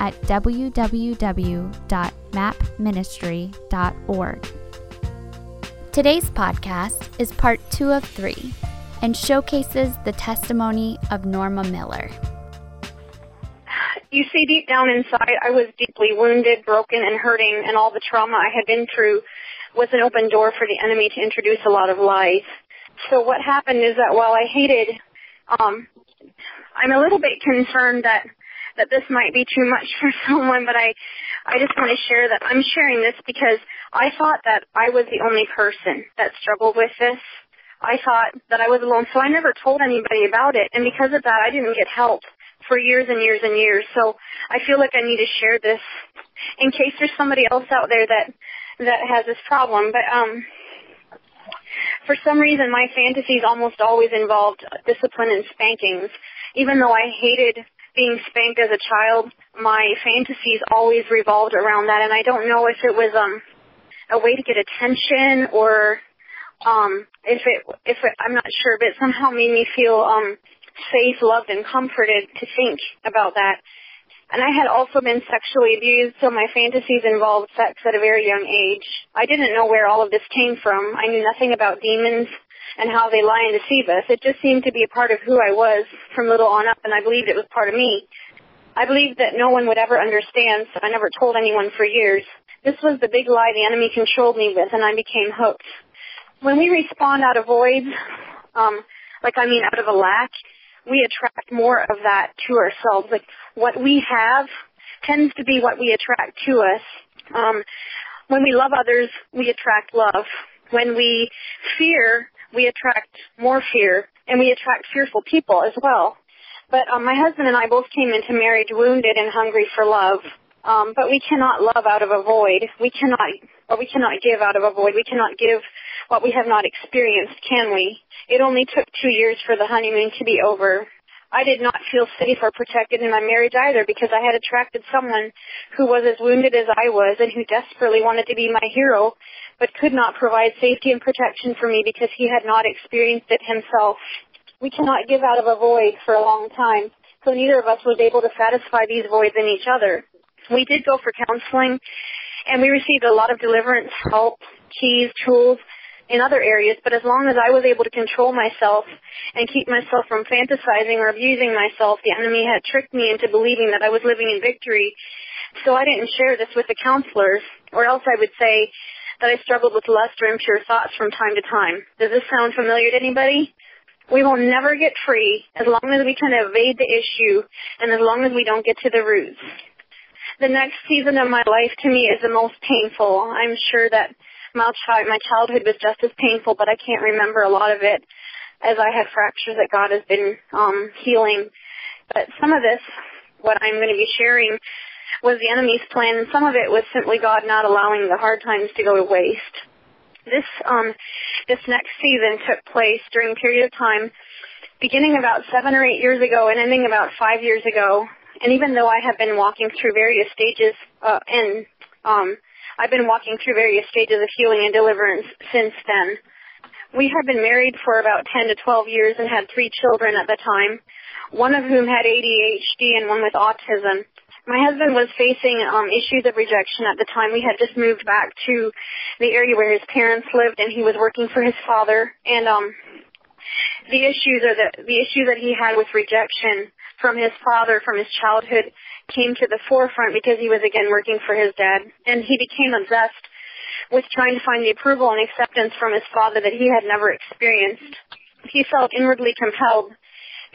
at www.mapministry.org. Today's podcast is part two of three and showcases the testimony of Norma Miller. You see, deep down inside, I was deeply wounded, broken, and hurting, and all the trauma I had been through was an open door for the enemy to introduce a lot of lies. So what happened is that while I hated, um, I'm a little bit concerned that that this might be too much for someone, but I, I just want to share that I'm sharing this because I thought that I was the only person that struggled with this. I thought that I was alone, so I never told anybody about it, and because of that, I didn't get help for years and years and years. So I feel like I need to share this in case there's somebody else out there that that has this problem. But um, for some reason, my fantasies almost always involved discipline and spankings. Even though I hated being spanked as a child, my fantasies always revolved around that, and I don't know if it was um a way to get attention or um if it if it, I'm not sure, but it somehow made me feel um safe, loved, and comforted to think about that. And I had also been sexually abused, so my fantasies involved sex at a very young age. I didn't know where all of this came from. I knew nothing about demons and how they lie and deceive us. It just seemed to be a part of who I was from little on up, and I believed it was part of me. I believed that no one would ever understand, so I never told anyone for years. This was the big lie the enemy controlled me with, and I became hooked. When we respond out of voids, um, like I mean out of a lack, we attract more of that to ourselves. Like what we have tends to be what we attract to us. Um, when we love others, we attract love. When we fear, we attract more fear, and we attract fearful people as well. But um, my husband and I both came into marriage wounded and hungry for love. Um, but we cannot love out of a void. We cannot, or we cannot give out of a void. We cannot give what we have not experienced, can we? It only took two years for the honeymoon to be over. I did not feel safe or protected in my marriage either because I had attracted someone who was as wounded as I was and who desperately wanted to be my hero but could not provide safety and protection for me because he had not experienced it himself. We cannot give out of a void for a long time, so neither of us was able to satisfy these voids in each other. We did go for counseling, and we received a lot of deliverance help, keys, tools, in other areas, but as long as I was able to control myself and keep myself from fantasizing or abusing myself, the enemy had tricked me into believing that I was living in victory. So I didn't share this with the counselors, or else I would say that I struggled with lust or impure thoughts from time to time. Does this sound familiar to anybody? We will never get free as long as we to evade the issue and as long as we don't get to the roots. The next season of my life to me is the most painful. I'm sure that my, child, my childhood was just as painful, but I can't remember a lot of it as I have fractures that God has been um, healing. But some of this, what I'm going to be sharing, was the enemy's plan, and some of it was simply God not allowing the hard times to go to waste. This um, this next season took place during a period of time beginning about seven or eight years ago and ending about five years ago. And even though I have been walking through various stages uh, and um, I've been walking through various stages of healing and deliverance since then. We had been married for about 10 to 12 years and had three children at the time, one of whom had ADHD and one with autism. My husband was facing um, issues of rejection at the time. We had just moved back to the area where his parents lived, and he was working for his father. And um, the issues or the the issue that he had with rejection from his father from his childhood came to the forefront because he was again working for his dad and he became obsessed with trying to find the approval and acceptance from his father that he had never experienced. He felt inwardly compelled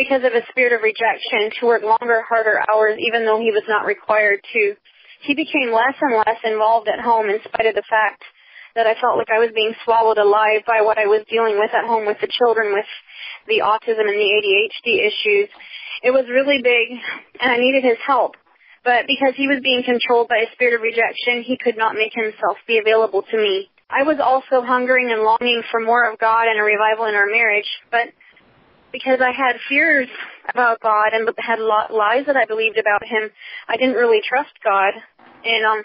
because of his spirit of rejection to work longer, harder hours even though he was not required to. He became less and less involved at home in spite of the fact that I felt like I was being swallowed alive by what I was dealing with at home with the children with the autism and the ADHD issues. It was really big and I needed his help. But because he was being controlled by a spirit of rejection, he could not make himself be available to me. I was also hungering and longing for more of God and a revival in our marriage, but because I had fears about God and had lies that I believed about Him, I didn't really trust God, and um,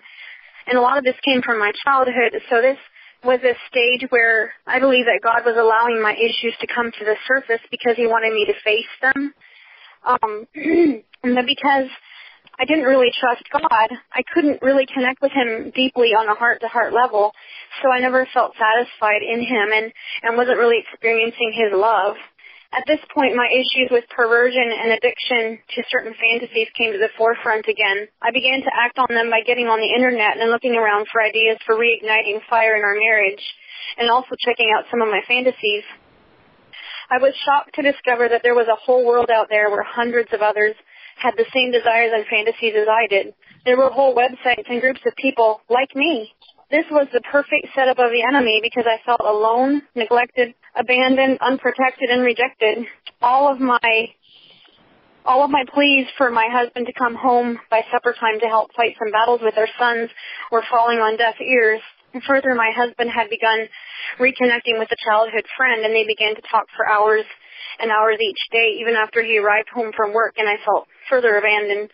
and a lot of this came from my childhood. So this was a stage where I believe that God was allowing my issues to come to the surface because He wanted me to face them. Um, and because I didn't really trust God, I couldn't really connect with Him deeply on a heart-to-heart level. So I never felt satisfied in Him and and wasn't really experiencing His love. At this point, my issues with perversion and addiction to certain fantasies came to the forefront again. I began to act on them by getting on the internet and looking around for ideas for reigniting fire in our marriage, and also checking out some of my fantasies. I was shocked to discover that there was a whole world out there where hundreds of others had the same desires and fantasies as I did. There were whole websites and groups of people like me this was the perfect setup of the enemy because I felt alone, neglected, abandoned, unprotected, and rejected. All of my all of my pleas for my husband to come home by supper time to help fight some battles with our sons were falling on deaf ears. And further, my husband had begun reconnecting with a childhood friend, and they began to talk for hours and hours each day, even after he arrived home from work, and I felt further abandoned.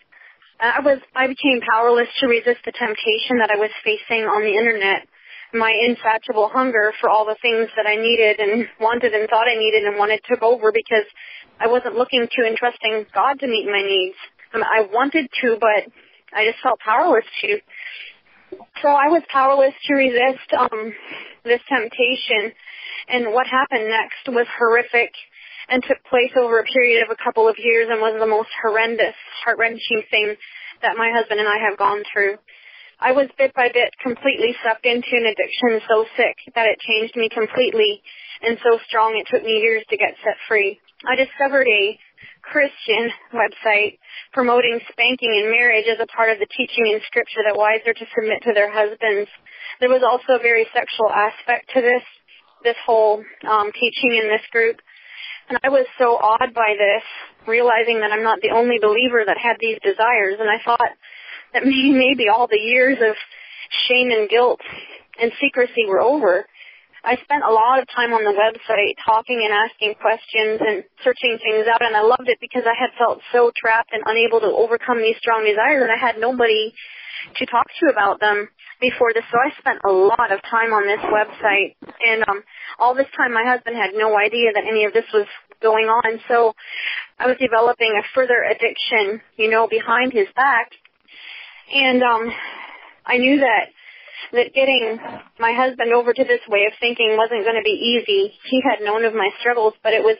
I was I became powerless to resist the temptation that I was facing on the internet. My insatiable hunger for all the things that I needed and wanted and thought I needed and wanted took over because I wasn't looking to and trusting God to meet my needs. I, mean, I wanted to, but I just felt powerless to. So I was powerless to resist um, this temptation. And what happened next was horrific and took place over a period of a couple of years and was the most horrendous, heart-wrenching thing that my husband and I have gone through. I was bit by bit completely sucked into an addiction so sick that it changed me completely and so strong it took me years to get set free. I discovered a Christian website promoting spanking in marriage as a part of the teaching in scripture that wives are to submit to their husbands. There was also a very sexual aspect to this, this whole um, teaching in this group. And I was so awed by this, realizing that I'm not the only believer that had these desires. And I thought that maybe all the years of shame and guilt and secrecy were over. I spent a lot of time on the website talking and asking questions and searching things out and I loved it because I had felt so trapped and unable to overcome these strong desires and I had nobody to talk to about them before this. So I spent a lot of time on this website, and um, all this time my husband had no idea that any of this was going on. So I was developing a further addiction, you know, behind his back, and um, I knew that that getting my husband over to this way of thinking wasn't going to be easy. He had known of my struggles, but it was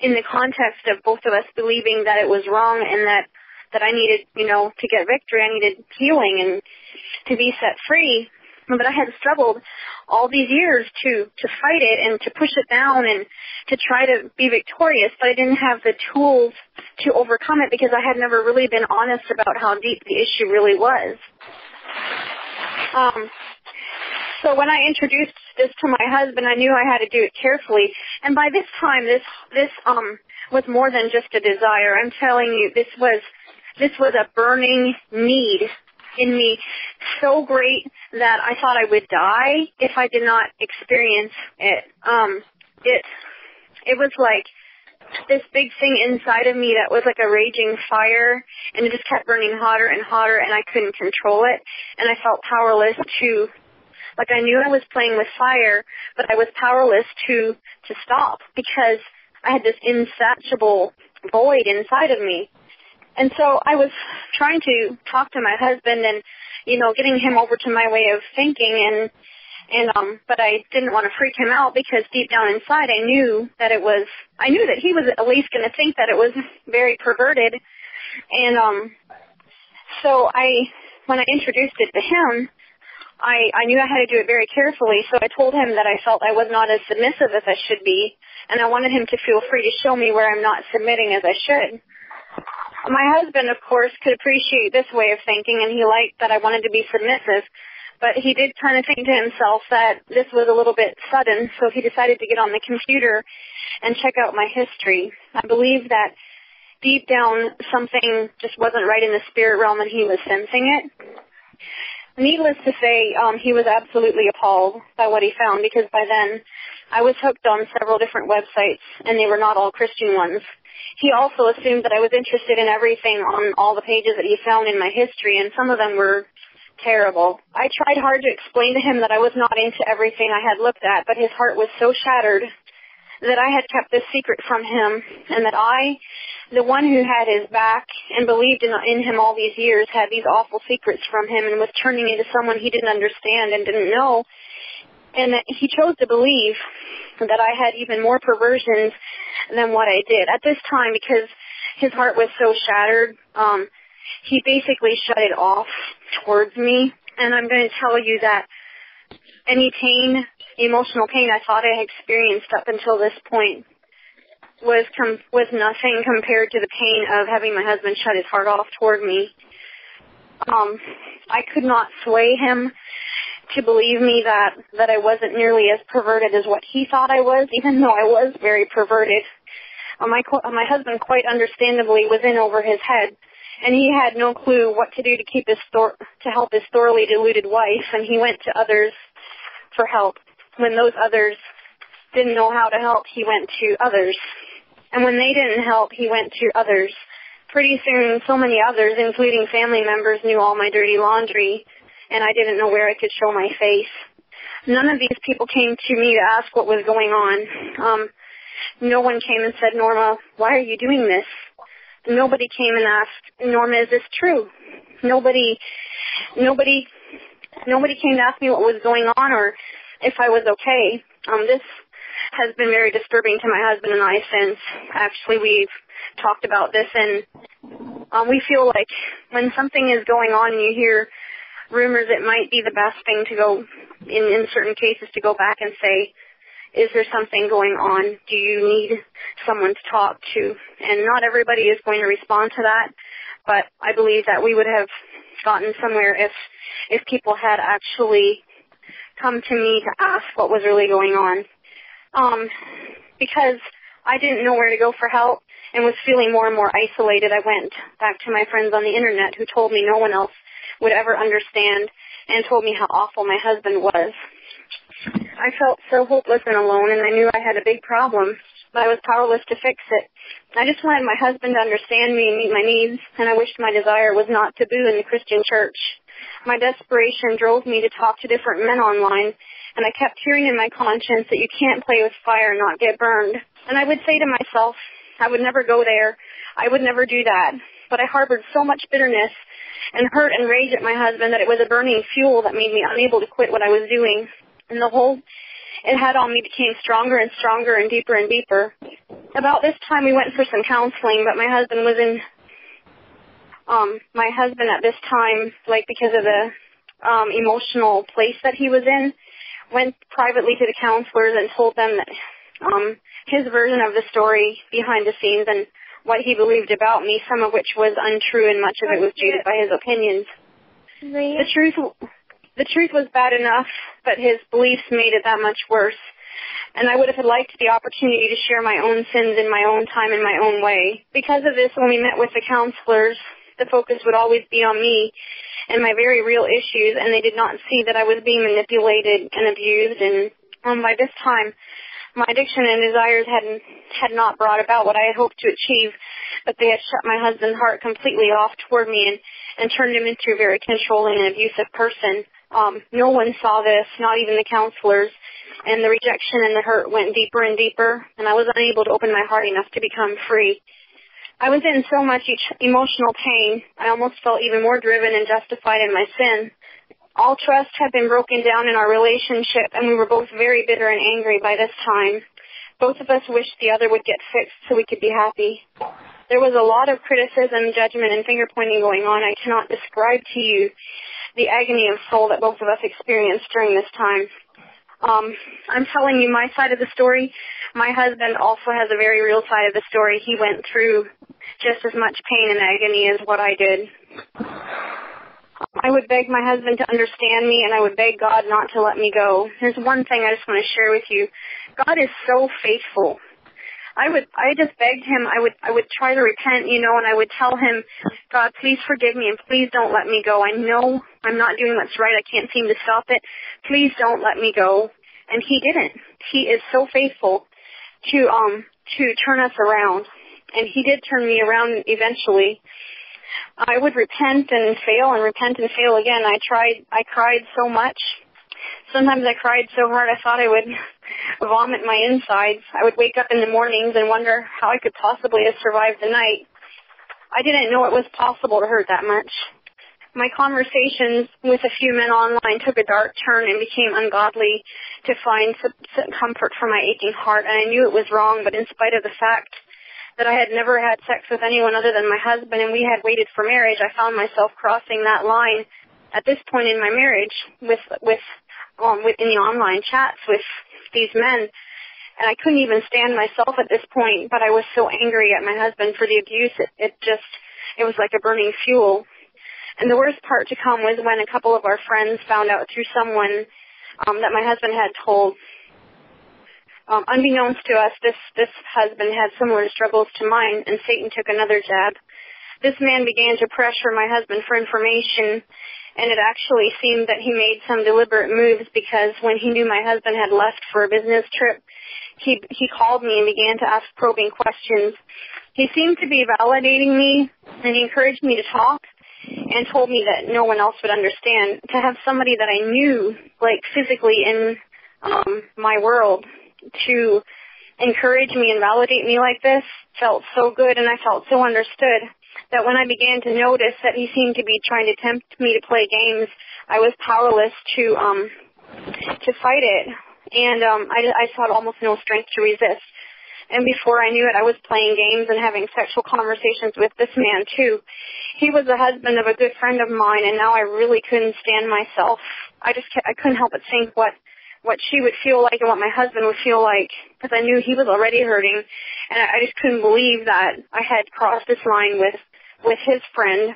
in the context of both of us believing that it was wrong and that that I needed, you know, to get victory. I needed healing and to be set free. But I had struggled all these years to to fight it and to push it down and to try to be victorious, but I didn't have the tools to overcome it because I had never really been honest about how deep the issue really was. Um, so when I introduced this to my husband, I knew I had to do it carefully. And by this time, this this um was more than just a desire. I'm telling you, this was this was a burning need in me so great that I thought I would die if I did not experience it. Um, it, it was like this big thing inside of me that was like a raging fire and it just kept burning hotter and hotter and I couldn't control it and I felt powerless to like I knew I was playing with fire but I was powerless to to stop because I had this insatiable void inside of me and so I was trying to talk to my husband and, you know, getting him over to my way of thinking and, and, um, but I didn't want to freak him out because deep down inside I knew that it was, I knew that he was at least going to think that it was very perverted. And, um, so I, when I introduced it to him, I, I knew I had to do it very carefully, so I told him that I felt I was not as submissive as I should be, and I wanted him to feel free to show me where I'm not submitting as I should. My husband, of course, could appreciate this way of thinking, and he liked that I wanted to be submissive. But he did kind of think to himself that this was a little bit sudden, so he decided to get on the computer and check out my history. I believe that deep down something just wasn't right in the spirit realm and he was sensing it. Needless to say, um, he was absolutely appalled by what he found because by then I was hooked on several different websites and they were not all Christian ones. He also assumed that I was interested in everything on all the pages that he found in my history and some of them were terrible. I tried hard to explain to him that I was not into everything I had looked at, but his heart was so shattered that I had kept this secret from him and that I, the one who had his back and believed in, in him all these years, had these awful secrets from him and was turning into someone he didn't understand and didn't know. And that he chose to believe that I had even more perversions than what I did. At this time, because his heart was so shattered, um, he basically shut it off towards me. And I'm going to tell you that any pain, emotional pain I thought I experienced up until this point was com- was nothing compared to the pain of having my husband shut his heart off toward me. Um, I could not sway him to believe me that that I wasn't nearly as perverted as what he thought I was, even though I was very perverted. Uh, my my husband quite understandably was in over his head, and he had no clue what to do to keep his thor- to help his thoroughly deluded wife, and he went to others for help. When those others didn't know how to help, he went to others. And when they didn't help, he went to others. Pretty soon, so many others, including family members, knew all my dirty laundry, and I didn't know where I could show my face. None of these people came to me to ask what was going on. Um, no one came and said, Norma, why are you doing this? Nobody came and asked, Norma, is this true? Nobody, nobody nobody came to ask me what was going on or if I was okay. Um, this has been very disturbing to my husband and I since actually we've talked about this and um, we feel like when something is going on and you hear rumors it might be the best thing to go in, in certain cases to go back and say, is there something going on? Do you need someone to talk to? And not everybody is going to respond to that, but I believe that we would have gotten somewhere if if people had actually come to me to ask what was really going on. Um, because I didn't know where to go for help and was feeling more and more isolated, I went back to my friends on the internet who told me no one else would ever understand and told me how awful my husband was. I felt so hopeless and alone and I knew I had a big problem, but I was powerless to fix it. I just wanted my husband to understand me and meet my needs, and I wished my desire was not taboo in the Christian church. My desperation drove me to talk to different men online, and I kept hearing in my conscience that you can't play with fire and not get burned. And I would say to myself, I would never go there. I would never do that. But I harbored so much bitterness and hurt and rage at my husband that it was a burning fuel that made me unable to quit what I was doing. And the whole it had on me became stronger and stronger and deeper and deeper. About this time we went for some counseling, but my husband was in um my husband at this time, like because of the um emotional place that he was in, went privately to the counselors and told them that um his version of the story behind the scenes and what he believed about me, some of which was untrue and much of it was jaded by his opinions. The truth the truth was bad enough, but his beliefs made it that much worse. And I would have liked the opportunity to share my own sins in my own time in my own way. Because of this, when we met with the counselors, the focus would always be on me and my very real issues, and they did not see that I was being manipulated and abused. And um, by this time, my addiction and desires had had not brought about what I had hoped to achieve, but they had shut my husband's heart completely off toward me and and turned him into a very controlling and abusive person. Um, no one saw this, not even the counselors, and the rejection and the hurt went deeper and deeper, and I was unable to open my heart enough to become free. I was in so much emotional pain, I almost felt even more driven and justified in my sin. All trust had been broken down in our relationship, and we were both very bitter and angry by this time. Both of us wished the other would get fixed so we could be happy. There was a lot of criticism, judgment, and finger pointing going on. I cannot describe to you the agony of soul that both of us experienced during this time. Um, I'm telling you my side of the story. My husband also has a very real side of the story. He went through just as much pain and agony as what I did. I would beg my husband to understand me and I would beg God not to let me go. There's one thing I just want to share with you. God is so faithful. I would I just begged him I would I would try to repent, you know, and I would tell him, God, please forgive me and please don't let me go. I know I'm not doing what's right. I can't seem to stop it. Please don't let me go. And he didn't. He is so faithful to um to turn us around. And he did turn me around eventually. I would repent and fail and repent and fail again. I tried I cried so much. Sometimes I cried so hard I thought I would vomit my insides. I would wake up in the mornings and wonder how I could possibly have survived the night. I didn't know it was possible to hurt that much. My conversations with a few men online took a dark turn and became ungodly to find some comfort for my aching heart, and I knew it was wrong, but in spite of the fact that I had never had sex with anyone other than my husband and we had waited for marriage, I found myself crossing that line at this point in my marriage with with um in the online chats with these men and I couldn't even stand myself at this point, but I was so angry at my husband for the abuse. It, it just, it was like a burning fuel. And the worst part to come was when a couple of our friends found out through someone um, that my husband had told. Um, unbeknownst to us, this this husband had similar struggles to mine, and Satan took another jab. This man began to pressure my husband for information, and it actually seemed that he made some deliberate moves because when he knew my husband had left for a business trip, he he called me and began to ask probing questions. He seemed to be validating me, and he encouraged me to talk and told me that no one else would understand. To have somebody that I knew, like physically in um, my world, to encourage me and validate me like this felt so good and I felt so understood that when I began to notice that he seemed to be trying to tempt me to play games, I was powerless to um to fight it and um I I had almost no strength to resist. And before I knew it, I was playing games and having sexual conversations with this man too. He was the husband of a good friend of mine, and now I really couldn't stand myself. I just I couldn't help but think what what she would feel like and what my husband would feel like because I knew he was already hurting, and I, I just couldn't believe that I had crossed this line with with his friend.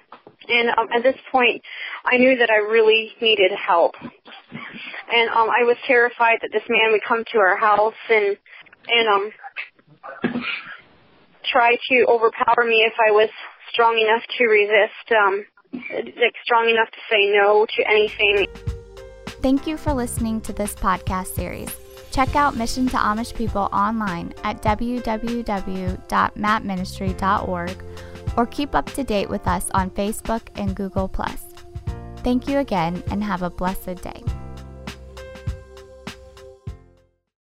And um, at this point, I knew that I really needed help, and um, I was terrified that this man would come to our house and and um try to overpower me if I was strong enough to resist, um, like strong enough to say no to anything. Thank you for listening to this podcast series. Check out Mission to Amish People online at www.mapministry.org or keep up to date with us on Facebook and Google. Thank you again and have a blessed day.